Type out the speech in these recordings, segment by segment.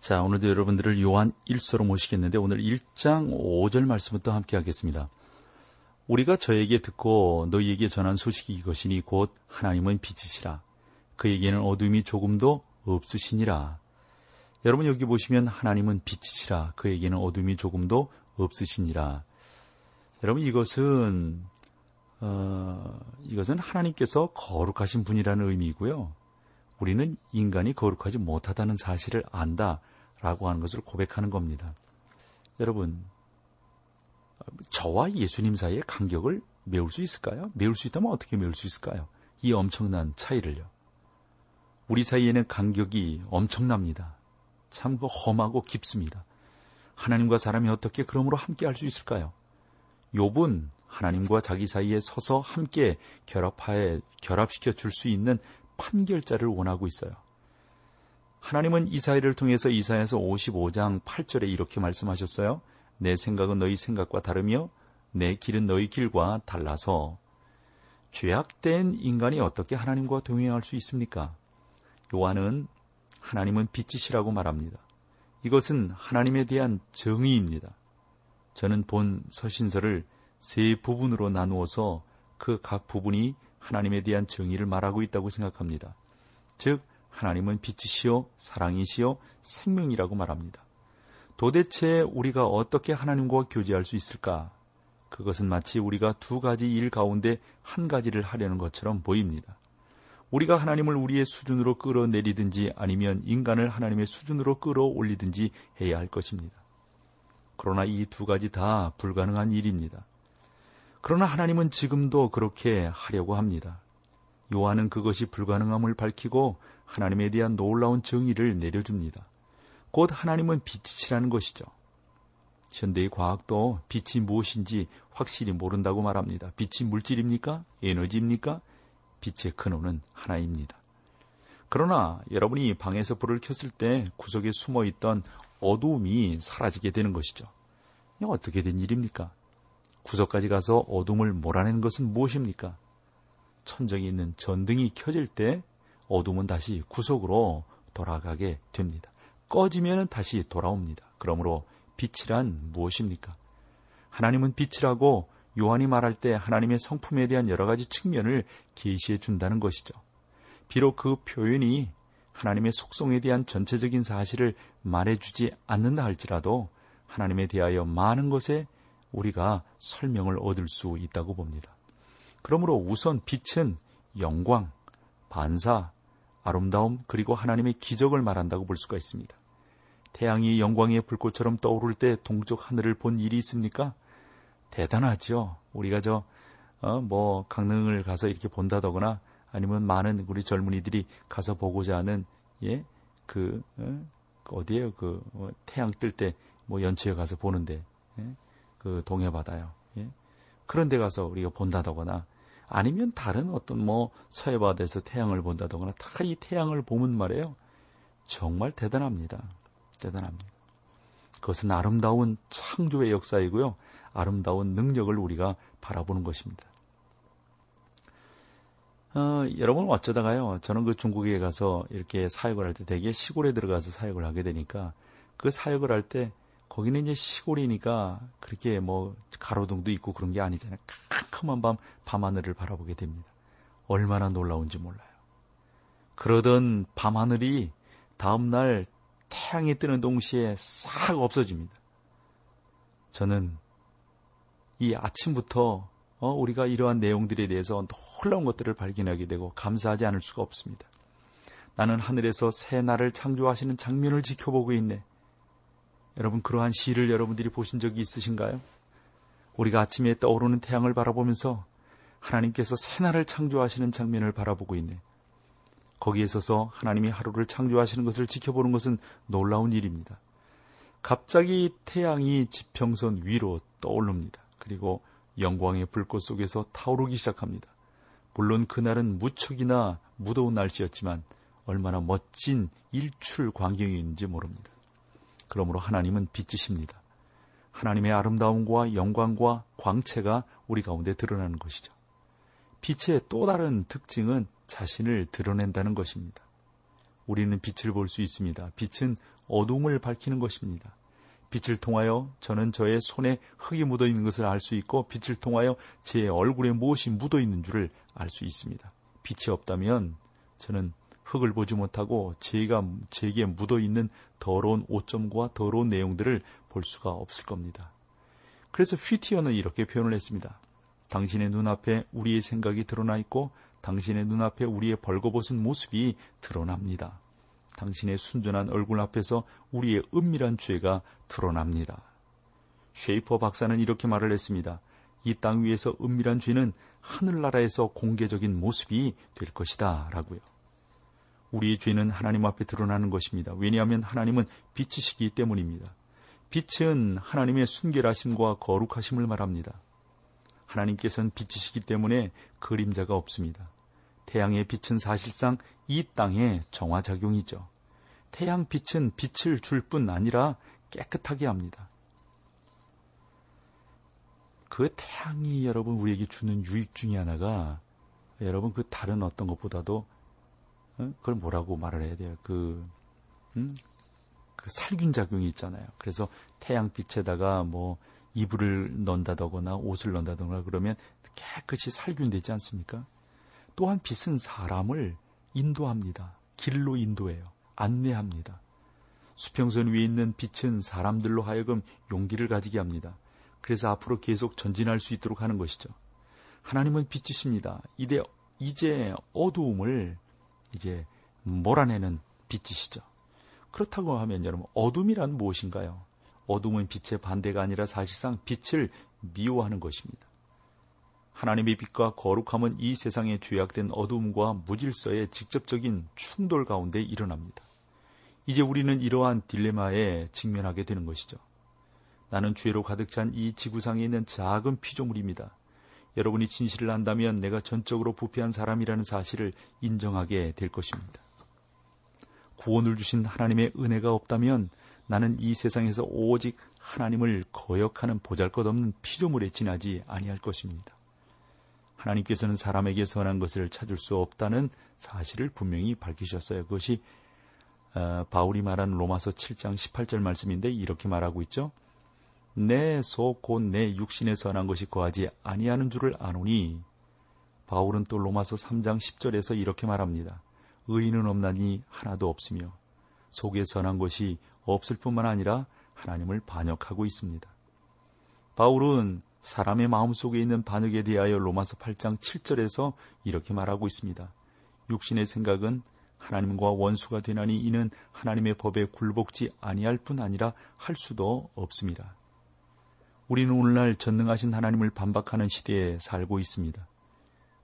자, 오늘도 여러분들을 요한 1서로 모시겠는데 오늘 1장 5절 말씀부터 함께 하겠습니다. 우리가 저에게 듣고 너희에게 전한 소식이 이것이니 곧 하나님은 빛이시라. 그에게는 어둠이 조금도 없으시니라. 여러분 여기 보시면 하나님은 빛이시라. 그에게는 어둠이 조금도 없으시니라. 여러분 이것은 어, 이것은 하나님께서 거룩하신 분이라는 의미이고요. 우리는 인간이 거룩하지 못하다는 사실을 안다 라고 하는 것을 고백하는 겁니다. 여러분, 저와 예수님 사이의 간격을 메울 수 있을까요? 메울 수 있다면 어떻게 메울 수 있을까요? 이 엄청난 차이를요. 우리 사이에는 간격이 엄청납니다. 참그 험하고 깊습니다. 하나님과 사람이 어떻게 그러므로 함께 할 수 있을까요? 욥은 하나님과 자기 사이에 서서 함께 결합하에 결합시켜 줄 수 있는 판결자를 원하고 있어요. 하나님은 이사야를 통해서 이사야서 55장 8절에 이렇게 말씀하셨어요. 내 생각은 너희 생각과 다르며 내 길은 너희 길과 달라서 죄악된 인간이 어떻게 하나님과 동행할 수 있습니까? 요한은 하나님은 빛이시라고 말합니다. 이것은 하나님에 대한 정의입니다. 저는 본 서신서를 세 부분으로 나누어서 그 각 부분이 하나님에 대한 정의를 말하고 있다고 생각합니다. 즉, 하나님은 빛이시요, 사랑이시요, 생명이라고 말합니다. 도대체 우리가 어떻게 하나님과 교제할 수 있을까? 그것은 마치 우리가 두 가지 일 가운데 한 가지를 하려는 것처럼 보입니다. 우리가 하나님을 우리의 수준으로 끌어내리든지 아니면 인간을 하나님의 수준으로 끌어올리든지 해야 할 것입니다. 그러나 이 두 가지 다 불가능한 일입니다. 그러나 하나님은 지금도 그렇게 하려고 합니다. 요한은 그것이 불가능함을 밝히고 하나님에 대한 놀라운 정의를 내려줍니다. 곧 하나님은 빛이라는 것이죠. 현대의 과학도 빛이 무엇인지 확실히 모른다고 말합니다. 빛이 물질입니까? 에너지입니까? 빛의 근원은 하나입니다. 그러나 여러분이 방에서 불을 켰을 때 구석에 숨어 있던 어두움이 사라지게 되는 것이죠. 어떻게 된 일입니까? 구석까지 가서 어둠을 몰아내는 것은 무엇입니까? 천정에 있는 전등이 켜질 때 어둠은 다시 구석으로 돌아가게 됩니다. 꺼지면 다시 돌아옵니다. 그러므로 빛이란 무엇입니까? 하나님은 빛이라고 요한이 말할 때 하나님의 성품에 대한 여러 가지 측면을 계시해 준다는 것이죠. 비록 그 표현이 하나님의 속성에 대한 전체적인 사실을 말해주지 않는다 할지라도 하나님에 대하여 많은 것에 우리가 설명을 얻을 수 있다고 봅니다. 그러므로 우선 빛은 영광, 반사, 아름다움 그리고 하나님의 기적을 말한다고 볼 수가 있습니다. 태양이 영광의 불꽃처럼 떠오를 때 동쪽 하늘을 본 일이 있습니까? 대단하죠. 우리가 저, 어, 뭐, 강릉을 가서 이렇게 본다더거나 아니면 많은 우리 젊은이들이 가서 보고자 하는, 예, 그, 어, 어디에요? 그, 어, 태양 뜰 때 뭐 연초에 가서 보는데, 예? 그 동해바다요. 예? 그런 데 가서 우리가 본다더거나 아니면 다른 어떤 뭐 서해 바다에서 태양을 본다더거나 다 이 태양을 보면 말이에요. 정말 대단합니다. 대단합니다. 그것은 아름다운 창조의 역사이고요. 아름다운 능력을 우리가 바라보는 것입니다. 어, 여러분 어쩌다가요. 저는 그 중국에 가서 이렇게 사역을 할 때 되게 시골에 들어가서 사역을 하게 되니까 그 사역을 할 때 거기는 이제 시골이니까 그렇게 뭐 가로등도 있고 그런 게 아니잖아요. 캄캄한 밤 밤하늘을 바라보게 됩니다. 얼마나 놀라운지 몰라요. 그러던 밤하늘이 다음날 태양이 뜨는 동시에 싹 없어집니다. 저는 이 아침부터 어, 우리가 이러한 내용들에 대해서 놀라운 것들을 발견하게 되고 감사하지 않을 수가 없습니다. 나는 하늘에서 새 날을 창조하시는 장면을 지켜보고 있네. 여러분 그러한 시를 여러분들이 보신 적이 있으신가요? 우리가 아침에 떠오르는 태양을 바라보면서 하나님께서 새날을 창조하시는 장면을 바라보고 있네. 거기에 서서 하나님이 하루를 창조하시는 것을 지켜보는 것은 놀라운 일입니다. 갑자기 태양이 지평선 위로 떠오릅니다. 그리고 영광의 불꽃 속에서 타오르기 시작합니다. 물론 그날은 무척이나 무더운 날씨였지만 얼마나 멋진 일출 광경인지 모릅니다. 그러므로 하나님은 빛이십니다. 하나님의 아름다움과 영광과 광채가 우리 가운데 드러나는 것이죠. 빛의 또 다른 특징은 자신을 드러낸다는 것입니다. 우리는 빛을 볼 수 있습니다. 빛은 어둠을 밝히는 것입니다. 빛을 통하여 저는 저의 손에 흙이 묻어 있는 것을 알 수 있고 빛을 통하여 제 얼굴에 무엇이 묻어 있는 줄을 알 수 있습니다. 빛이 없다면 저는 흙을 보지 못하고 제가 제게 묻어 있는 더러운 오점과 더러운 내용들을 볼 수가 없을 겁니다. 그래서 휘티어는 이렇게 표현을 했습니다. 당신의 눈앞에 우리의 생각이 드러나 있고 당신의 눈앞에 우리의 벌거벗은 모습이 드러납니다. 당신의 순전한 얼굴 앞에서 우리의 은밀한 죄가 드러납니다. 쉐이퍼 박사는 이렇게 말을 했습니다. 이 땅 위에서 은밀한 죄는 하늘나라에서 공개적인 모습이 될 것이다. 라고요. 우리의 죄는 하나님 앞에 드러나는 것입니다. 왜냐하면 하나님은 빛이시기 때문입니다. 빛은 하나님의 순결하심과 거룩하심을 말합니다. 하나님께서는 빛이시기 때문에 그림자가 없습니다. 태양의 빛은 사실상 이 땅의 정화작용이죠. 태양 빛은 빛을 줄 뿐 아니라 깨끗하게 합니다. 그 태양이 여러분 우리에게 주는 유익 중의 하나가 여러분 그 다른 어떤 것보다도 어? 그걸 뭐라고 말을 해야 돼요? 그, 음? 그 살균 작용이 있잖아요. 그래서 태양빛에다가 뭐 이불을 넣는다거나 옷을 넣는다거나 그러면 깨끗이 살균되지 않습니까? 또한 빛은 사람을 인도합니다. 길로 인도해요. 안내합니다. 수평선 위에 있는 빛은 사람들로 하여금 용기를 가지게 합니다. 그래서 앞으로 계속 전진할 수 있도록 하는 것이죠. 하나님은 빛이십니다. 이제, 이제 어두움을 이제 몰아내는 빛이시죠. 그렇다고 하면 여러분 어둠이란 무엇인가요? 어둠은 빛의 반대가 아니라 사실상 빛을 미워하는 것입니다. 하나님의 빛과 거룩함은 이 세상에 죄악된 어둠과 무질서의 직접적인 충돌 가운데 일어납니다. 이제 우리는 이러한 딜레마에 직면하게 되는 것이죠. 나는 죄로 가득 찬 이 지구상에 있는 작은 피조물입니다. 여러분이 진실을 안다면 내가 전적으로 부패한 사람이라는 사실을 인정하게 될 것입니다. 구원을 주신 하나님의 은혜가 없다면 나는 이 세상에서 오직 하나님을 거역하는 보잘것없는 피조물에 지나지 아니할 것입니다. 하나님께서는 사람에게 선한 것을 찾을 수 없다는 사실을 분명히 밝히셨어요. 그것이 어, 바울이 말한 로마서 7장 18절 말씀인데 이렇게 말하고 있죠. 내 속 곧 내 육신에 선한 것이 거하지 아니하는 줄을 아노니 바울은 또 로마서 3장 10절에서 이렇게 말합니다. 의인은 없나니 하나도 없으며 속에 선한 것이 없을 뿐만 아니라 하나님을 반역하고 있습니다. 바울은 사람의 마음속에 있는 반역에 대하여 로마서 8장 7절에서 이렇게 말하고 있습니다. 육신의 생각은 하나님과 원수가 되나니 이는 하나님의 법에 굴복지 아니할 뿐 아니라 할 수도 없습니다. 우리는 오늘날 전능하신 하나님을 반박하는 시대에 살고 있습니다.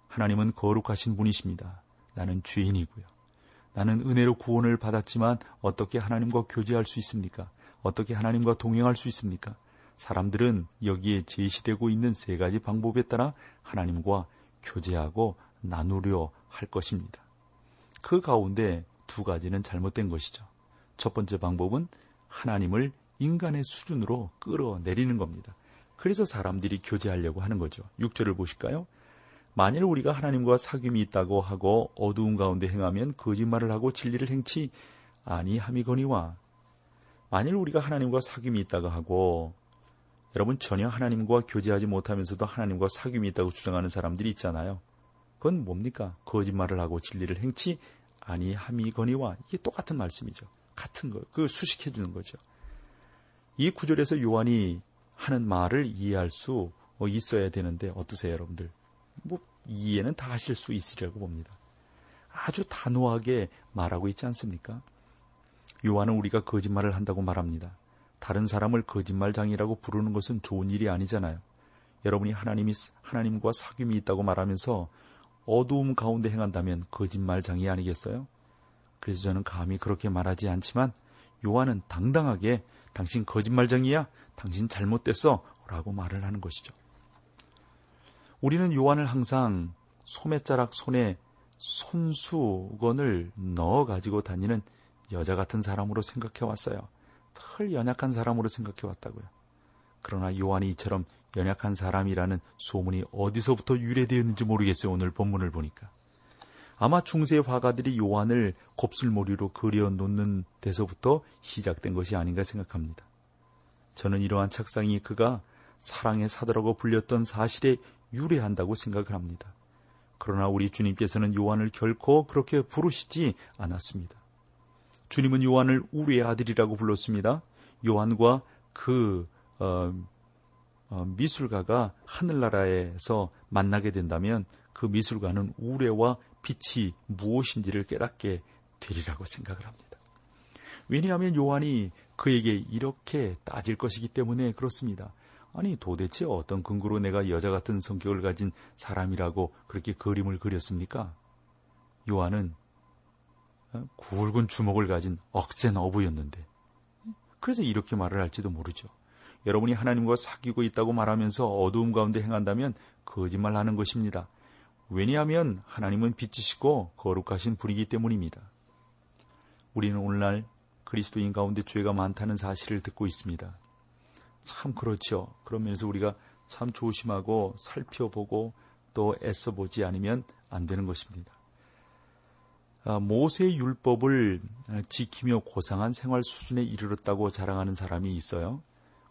하나님은 거룩하신 분이십니다. 나는 죄인이고요. 나는 은혜로 구원을 받았지만 어떻게 하나님과 교제할 수 있습니까? 어떻게 하나님과 동행할 수 있습니까? 사람들은 여기에 제시되고 있는 세 가지 방법에 따라 하나님과 교제하고 나누려 할 것입니다. 그 가운데 두 가지는 잘못된 것이죠. 첫 번째 방법은 하나님을 인간의 수준으로 끌어내리는 겁니다. 그래서 사람들이 교제하려고 하는 거죠. 6절을 보실까요? 만일 우리가 하나님과 사귐이 있다고 하고 어두운 가운데 행하면 거짓말을 하고 진리를 행치 아니함이거니와 만일 우리가 하나님과 사귐이 있다고 하고 여러분 전혀 하나님과 교제하지 못하면서도 하나님과 사귐이 있다고 주장하는 사람들이 있잖아요. 그건 뭡니까? 거짓말을 하고 진리를 행치 아니함이거니와 이게 똑같은 말씀이죠. 같은 거, 그 수식해 주는 거죠. 이 구절에서 요한이 하는 말을 이해할 수 있어야 되는데 어떠세요, 여러분들? 뭐 이해는 다 하실 수 있으리라고 봅니다. 아주 단호하게 말하고 있지 않습니까? 요한은 우리가 거짓말을 한다고 말합니다. 다른 사람을 거짓말장이라고 부르는 것은 좋은 일이 아니잖아요. 여러분이 하나님이 하나님과 사귐이 있다고 말하면서 어두움 가운데 행한다면 거짓말장이 아니겠어요? 그래서 저는 감히 그렇게 말하지 않지만 요한은 당당하게 당신 거짓말쟁이야. 당신 잘못됐어. 라고 말을 하는 것이죠. 우리는 요한을 항상 소매자락 손에 손수건을 넣어 가지고 다니는 여자 같은 사람으로 생각해 왔어요. 털 연약한 사람으로 생각해 왔다고요. 그러나 요한이 이처럼 연약한 사람이라는 소문이 어디서부터 유래되었는지 모르겠어요. 오늘 본문을 보니까. 아마 중세 화가들이 요한을 곱슬머리로 그려 놓는 데서부터 시작된 것이 아닌가 생각합니다. 저는 이러한 착상이 그가 사랑의 사도라고 불렸던 사실에 유래한다고 생각을 합니다. 그러나 우리 주님께서는 요한을 결코 그렇게 부르시지 않았습니다. 주님은 요한을 우리의 아들이라고 불렀습니다. 요한과 그 어, 어, 미술가가 하늘나라에서 만나게 된다면 그 미술가는 우레와 빛이 무엇인지를 깨닫게 되리라고 생각을 합니다. 왜냐하면 요한이 그에게 이렇게 따질 것이기 때문에 그렇습니다. 아니 도대체 어떤 근거로 내가 여자 같은 성격을 가진 사람이라고 그렇게 그림을 그렸습니까? 요한은 어, 굵은 주먹을 가진 억센 어부였는데 그래서 이렇게 말을 할지도 모르죠. 여러분이 하나님과 사귀고 있다고 말하면서 어두움 가운데 행한다면 거짓말 하는 것입니다. 왜냐하면 하나님은 빛이시고 거룩하신 분이기 때문입니다. 우리는 오늘날 그리스도인 가운데 죄가 많다는 사실을 듣고 있습니다. 참 그렇죠. 그러면서 우리가 참 조심하고 살펴보고 또 애써보지 않으면 안 되는 것입니다. 아, 모세의 율법을 지키며 고상한 생활 수준에 이르렀다고 자랑하는 사람이 있어요.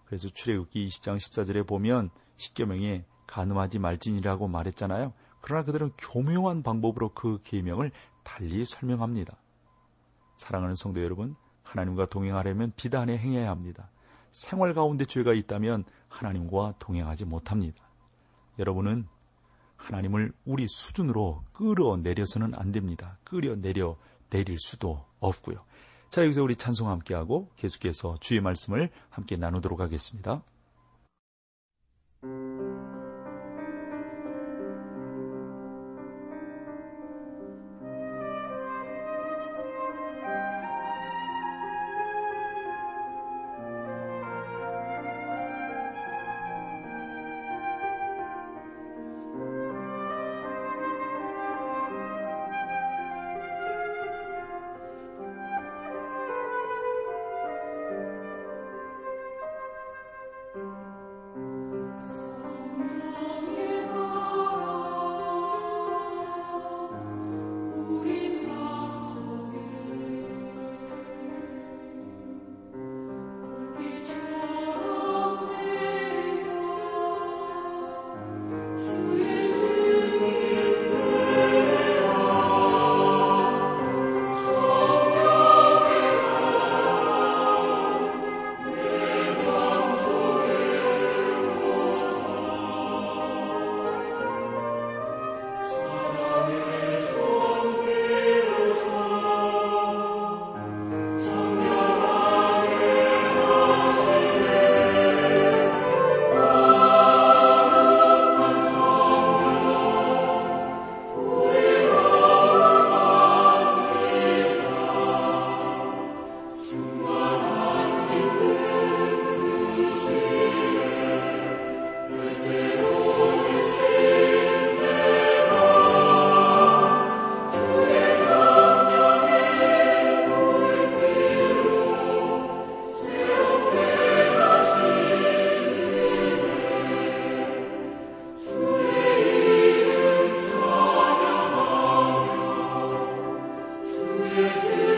그래서 출애굽기 20장 14절에 보면 십계명에 가늠하지 말지니라고 말했잖아요. 그러나 그들은 교묘한 방법으로 그 계명을 달리 설명합니다. 사랑하는 성도 여러분, 하나님과 동행하려면 비단에 행해야 합니다. 생활 가운데 죄가 있다면 하나님과 동행하지 못합니다. 여러분은 하나님을 우리 수준으로 끌어내려서는 안 됩니다. 끌어내려 내릴 수도 없고요. 자, 여기서 우리 찬송 함께하고 계속해서 주의 말씀을 함께 나누도록 하겠습니다. Jesus.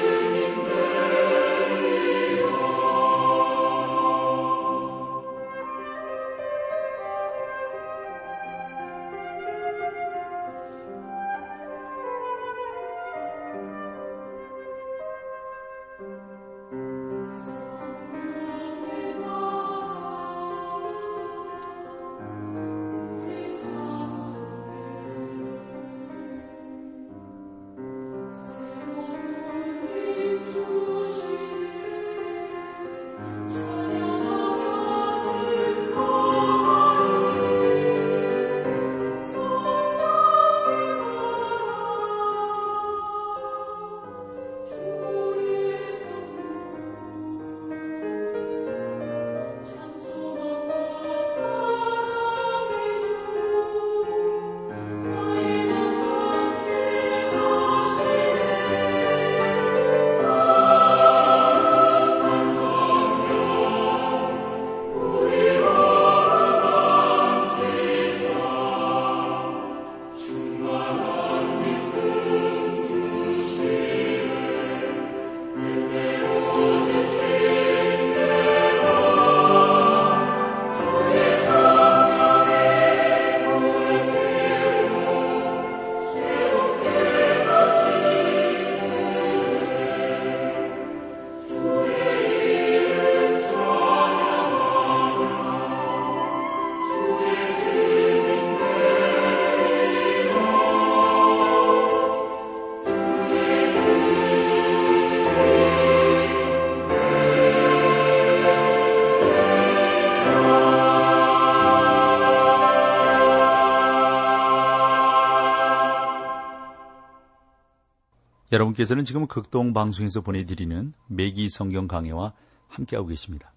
여러분께서는 지금 극동 방송에서 보내드리는 매기 성경 강해와 함께하고 계십니다.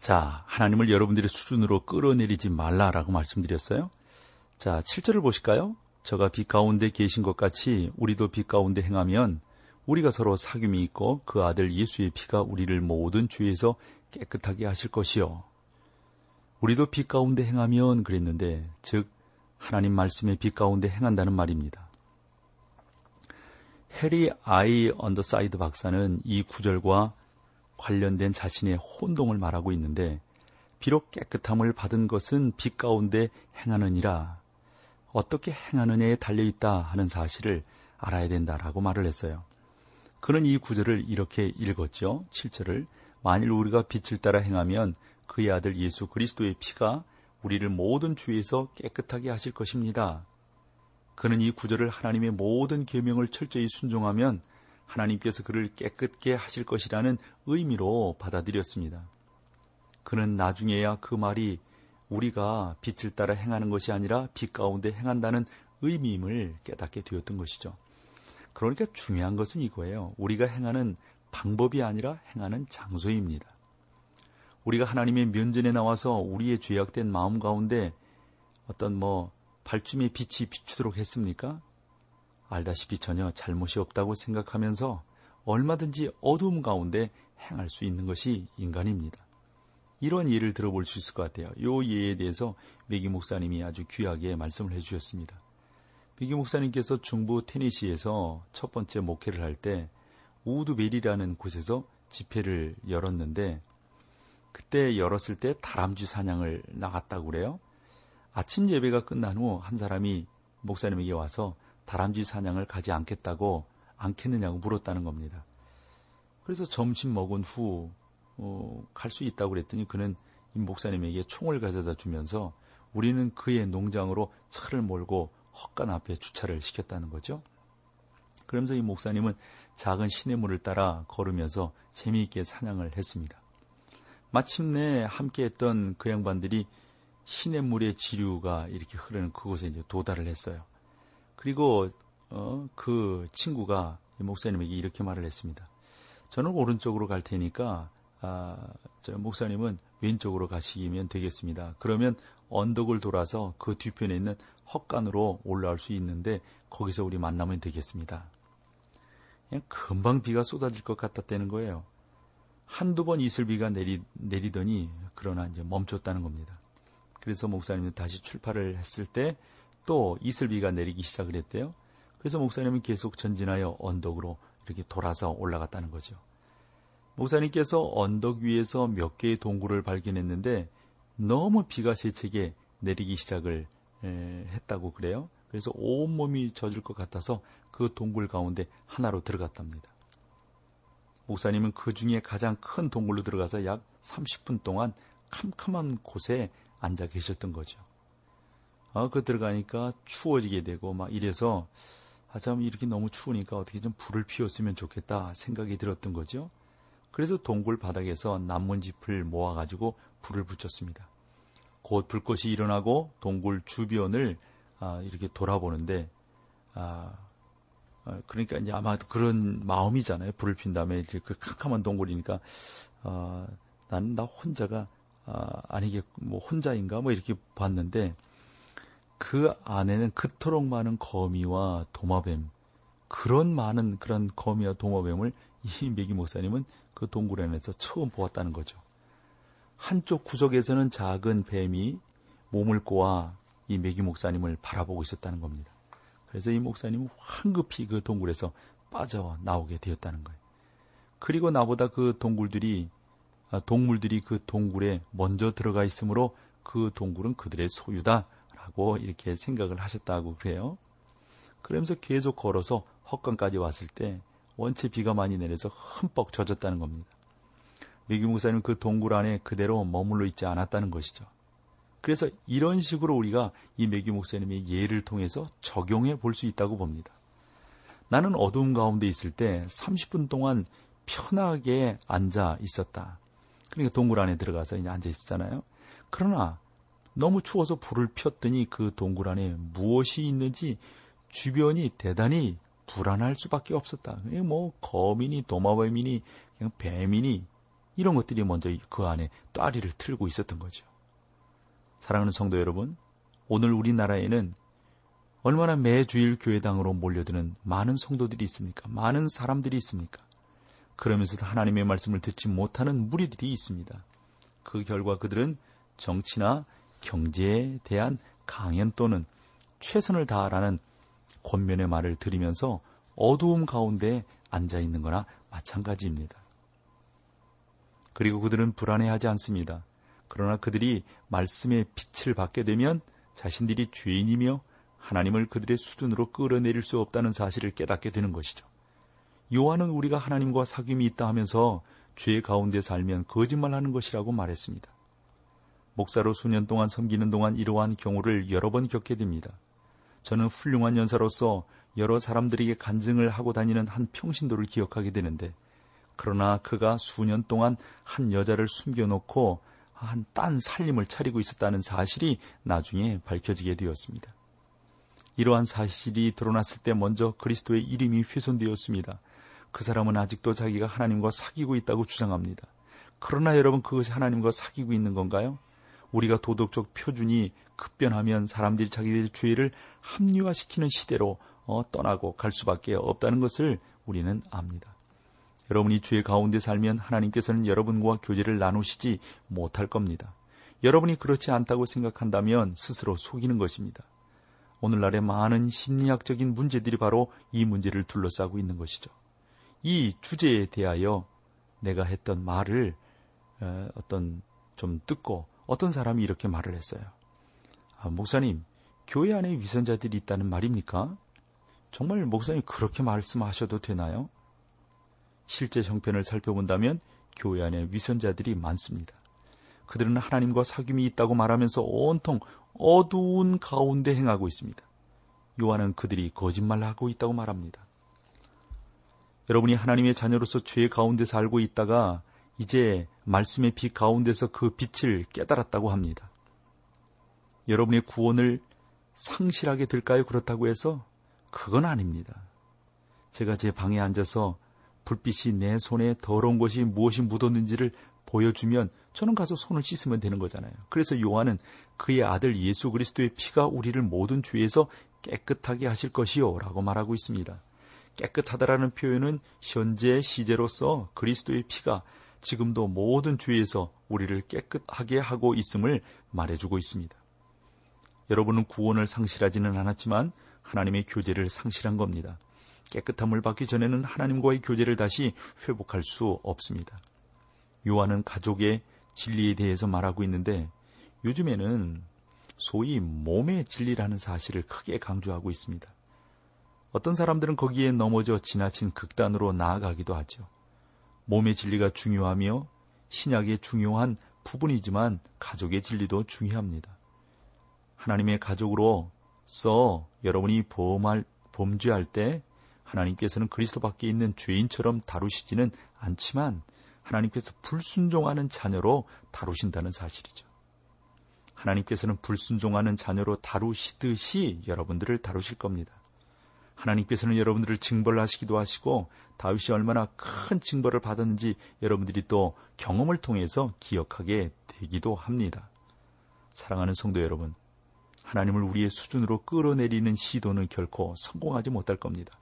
자, 하나님을 여러분들의 수준으로 끌어내리지 말라라고 말씀드렸어요. 자, 7절을 보실까요? 저가 빛 가운데 계신 것 같이 우리도 빛 가운데 행하면 우리가 서로 사귐이 있고 그 아들 예수의 피가 우리를 모든 죄에서 깨끗하게 하실 것이요. 우리도 빛 가운데 행하면 그랬는데 즉 하나님 말씀의 빛 가운데 행한다는 말입니다. 해리 아이언사이드 박사는 이 구절과 관련된 자신의 혼동을 말하고 있는데 비록 깨끗함을 받은 것은 빛 가운데 행하느니라 어떻게 행하느냐에 달려 있다 하는 사실을 알아야 된다라고 말을 했어요. 그는 이 구절을 이렇게 읽었죠. 7절을 만일 우리가 빛을 따라 행하면 그의 아들 예수 그리스도의 피가 우리를 모든 죄에서 깨끗하게 하실 것입니다. 그는 이 구절을 하나님의 모든 계명을 철저히 순종하면 하나님께서 그를 깨끗게 하실 것이라는 의미로 받아들였습니다. 그는 나중에야 그 말이 우리가 빛을 따라 행하는 것이 아니라 빛 가운데 행한다는 의미임을 깨닫게 되었던 것이죠. 그러니까 중요한 것은 이거예요. 우리가 행하는 방법이 아니라 행하는 장소입니다. 우리가 하나님의 면전에 나와서 우리의 죄악된 마음 가운데 어떤 뭐 발춤의 빛이 비추도록 했습니까? 알다시피 전혀 잘못이 없다고 생각하면서 얼마든지 어두움 가운데 행할 수 있는 것이 인간입니다. 이런 예를 들어볼 수 있을 것 같아요. 이 예에 대해서 메기 목사님이 아주 귀하게 말씀을 해주셨습니다. 메기 목사님께서 중부 테니시에서 첫 번째 목회를 할 때 우드베리라는 곳에서 집회를 열었는데 그때 열었을 때 다람쥐 사냥을 나갔다고 그래요. 아침 예배가 끝난 후 한 사람이 목사님에게 와서 다람쥐 사냥을 가지 않겠다고 않겠느냐고 물었다는 겁니다. 그래서 점심 먹은 후 어, 갈 수 있다고 그랬더니 그는 이 목사님에게 총을 가져다 주면서 우리는 그의 농장으로 차를 몰고 헛간 앞에 주차를 시켰다는 거죠. 그러면서 이 목사님은 작은 시냇물을 따라 걸으면서 재미있게 사냥을 했습니다. 마침내 함께했던 그 양반들이 시냇물의 지류가 이렇게 흐르는 그곳에 이제 도달을 했어요. 그리고 어, 그 친구가 목사님에게 이렇게 말을 했습니다. 저는 오른쪽으로 갈 테니까 아, 저 목사님은 왼쪽으로 가시면 되겠습니다. 그러면 언덕을 돌아서 그 뒤편에 있는 헛간으로 올라올 수 있는데 거기서 우리 만나면 되겠습니다. 그냥 금방 비가 쏟아질 것 같았다는 거예요. 한두 번 이슬비가 내리, 내리더니 그러나 이제 멈췄다는 겁니다. 그래서 목사님은 다시 출발을 했을 때 또 이슬비가 내리기 시작을 했대요. 그래서 목사님은 계속 전진하여 언덕으로 이렇게 돌아서 올라갔다는 거죠. 목사님께서 언덕 위에서 몇 개의 동굴을 발견했는데 너무 비가 세차게 내리기 시작을 에, 했다고 그래요. 그래서 온몸이 젖을 것 같아서 그 동굴 가운데 하나로 들어갔답니다. 목사님은 그 중에 가장 큰 동굴로 들어가서 약 30분 동안 캄캄한 곳에 앉아 계셨던 거죠. 아, 그 들어가니까 추워지게 되고 막 이래서 아, 참 이렇게 너무 추우니까 어떻게 좀 불을 피웠으면 좋겠다 생각이 들었던 거죠. 그래서 동굴 바닥에서 나뭇잎을 모아가지고 불을 붙였습니다. 곧 불꽃이 일어나고 동굴 주변을 아, 이렇게 돌아보는데 아, 아, 그러니까 이제 아마 그런 마음이잖아요. 불을 핀 다음에 이제 그 캄캄한 동굴이니까 어, 나는 나 혼자가 아, 아니게 뭐 혼자인가 뭐 이렇게 봤는데 그 안에는 그토록 많은 거미와 도마뱀 그런 많은 그런 거미와 도마뱀을 이 메기 목사님은 그 동굴 안에서 처음 보았다는 거죠. 한쪽 구석에서는 작은 뱀이 몸을 꼬아 이 메기 목사님을 바라보고 있었다는 겁니다. 그래서 이 목사님은 황급히 그 동굴에서 빠져 나오게 되었다는 거예요. 그리고 나보다 그 동굴들이 아, 동물들이 그 동굴에 먼저 들어가 있으므로 그 동굴은 그들의 소유다라고 이렇게 생각을 하셨다고 그래요. 그러면서 계속 걸어서 헛간까지 왔을 때 원체 비가 많이 내려서 흠뻑 젖었다는 겁니다. 미규 목사님은 그 동굴 안에 그대로 머물러 있지 않았다는 것이죠. 그래서 이런 식으로 우리가 이 매규 목사님의 예를 통해서 적용해 볼 수 있다고 봅니다. 나는 어두움 가운데 있을 때 30분 동안 편하게 앉아 있었다. 그러니까 동굴 안에 들어가서 이제 앉아 있었잖아요. 그러나 너무 추워서 불을 폈더니 그 동굴 안에 무엇이 있는지 주변이 대단히 불안할 수밖에 없었다. 뭐 거민이 도마뱀이니 그냥 뱀이니 이런 것들이 먼저 그 안에 따리를 틀고 있었던 거죠. 사랑하는 성도 여러분, 오늘 우리나라에는 얼마나 매주일 교회당으로 몰려드는 많은 성도들이 있습니까? 많은 사람들이 있습니까? 그러면서도 하나님의 말씀을 듣지 못하는 무리들이 있습니다. 그 결과 그들은 정치나 경제에 대한 강연 또는 최선을 다하라는 권면의 말을 들으면서 어두움 가운데 앉아 있는 거나 마찬가지입니다. 그리고 그들은 불안해하지 않습니다. 그러나 그들이 말씀의 빛을 받게 되면 자신들이 죄인이며 하나님을 그들의 수준으로 끌어내릴 수 없다는 사실을 깨닫게 되는 것이죠. 요한은 우리가 하나님과 사귐이 있다 하면서 죄 가운데 살면 거짓말하는 것이라고 말했습니다. 목사로 수년 동안 섬기는 동안 이러한 경우를 여러 번 겪게 됩니다. 저는 훌륭한 연사로서 여러 사람들에게 간증을 하고 다니는 한 평신도를 기억하게 되는데, 그러나 그가 수년 동안 한 여자를 숨겨놓고 한 딴 살림을 차리고 있었다는 사실이 나중에 밝혀지게 되었습니다. 이러한 사실이 드러났을 때 먼저 그리스도의 이름이 훼손되었습니다. 그 사람은 아직도 자기가 하나님과 사귀고 있다고 주장합니다. 그러나 여러분 그것이 하나님과 사귀고 있는 건가요? 우리가 도덕적 표준이 급변하면 사람들이 자기들의 죄를 합리화시키는 시대로 어, 떠나고 갈 수밖에 없다는 것을 우리는 압니다. 여러분이 죄 가운데 살면 하나님께서는 여러분과 교제를 나누시지 못할 겁니다. 여러분이 그렇지 않다고 생각한다면 스스로 속이는 것입니다. 오늘날의 많은 심리학적인 문제들이 바로 이 문제를 둘러싸고 있는 것이죠. 이 주제에 대하여 내가 했던 말을 어떤 좀 듣고 어떤 사람이 이렇게 말을 했어요. 아, 목사님, 교회 안에 위선자들이 있다는 말입니까? 정말 목사님 그렇게 말씀하셔도 되나요? 실제 형편을 살펴본다면 교회 안에 위선자들이 많습니다. 그들은 하나님과 사귐이 있다고 말하면서 온통 어두운 가운데 행하고 있습니다. 요한은 그들이 거짓말하고 있다고 말합니다. 여러분이 하나님의 자녀로서 죄 가운데 살고 있다가 이제 말씀의 빛 가운데서 그 빛을 깨달았다고 합니다. 여러분의 구원을 상실하게 될까요? 그렇다고 해서 그건 아닙니다. 제가 제 방에 앉아서 불빛이 내 손에 더러운 것이 무엇이 묻었는지를 보여주면 저는 가서 손을 씻으면 되는 거잖아요. 그래서 요한은 그의 아들 예수 그리스도의 피가 우리를 모든 죄에서 깨끗하게 하실 것이요 라고 말하고 있습니다. 깨끗하다라는 표현은 현재 시제로서 그리스도의 피가 지금도 모든 죄에서 우리를 깨끗하게 하고 있음을 말해주고 있습니다. 여러분은 구원을 상실하지는 않았지만 하나님의 교제를 상실한 겁니다. 깨끗함을 받기 전에는 하나님과의 교제를 다시 회복할 수 없습니다. 요한은 가족의 진리에 대해서 말하고 있는데 요즘에는 소위 몸의 진리라는 사실을 크게 강조하고 있습니다. 어떤 사람들은 거기에 넘어져 지나친 극단으로 나아가기도 하죠. 몸의 진리가 중요하며 신약의 중요한 부분이지만 가족의 진리도 중요합니다. 하나님의 가족으로서 여러분이 범할, 범죄할 때 하나님께서는 그리스도 밖에 있는 죄인처럼 다루시지는 않지만 하나님께서 불순종하는 자녀로 다루신다는 사실이죠. 하나님께서는 불순종하는 자녀로 다루시듯이 여러분들을 다루실 겁니다. 하나님께서는 여러분들을 징벌하시기도 하시고 다윗이 얼마나 큰 징벌을 받았는지 여러분들이 또 경험을 통해서 기억하게 되기도 합니다. 사랑하는 성도 여러분, 하나님을 우리의 수준으로 끌어내리는 시도는 결코 성공하지 못할 겁니다.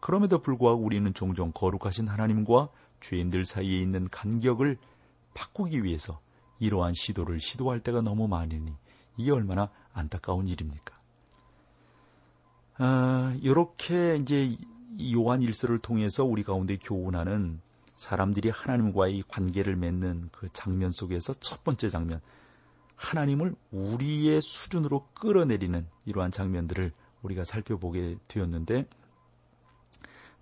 그럼에도 불구하고 우리는 종종 거룩하신 하나님과 죄인들 사이에 있는 간격을 바꾸기 위해서 이러한 시도를 시도할 때가 너무 많으니 이게 얼마나 안타까운 일입니까? 아, 이렇게 이제 요한 일서를 통해서 우리 가운데 교훈하는 사람들이 하나님과의 관계를 맺는 그 장면 속에서 첫 번째 장면, 하나님을 우리의 수준으로 끌어내리는 이러한 장면들을 우리가 살펴보게 되었는데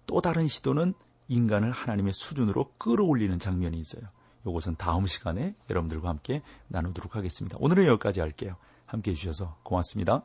또 다른 시도는 인간을 하나님의 수준으로 끌어올리는 장면이 있어요. 이것은 다음 시간에 여러분들과 함께 나누도록 하겠습니다. 오늘은 여기까지 할게요. 함께 해주셔서 고맙습니다.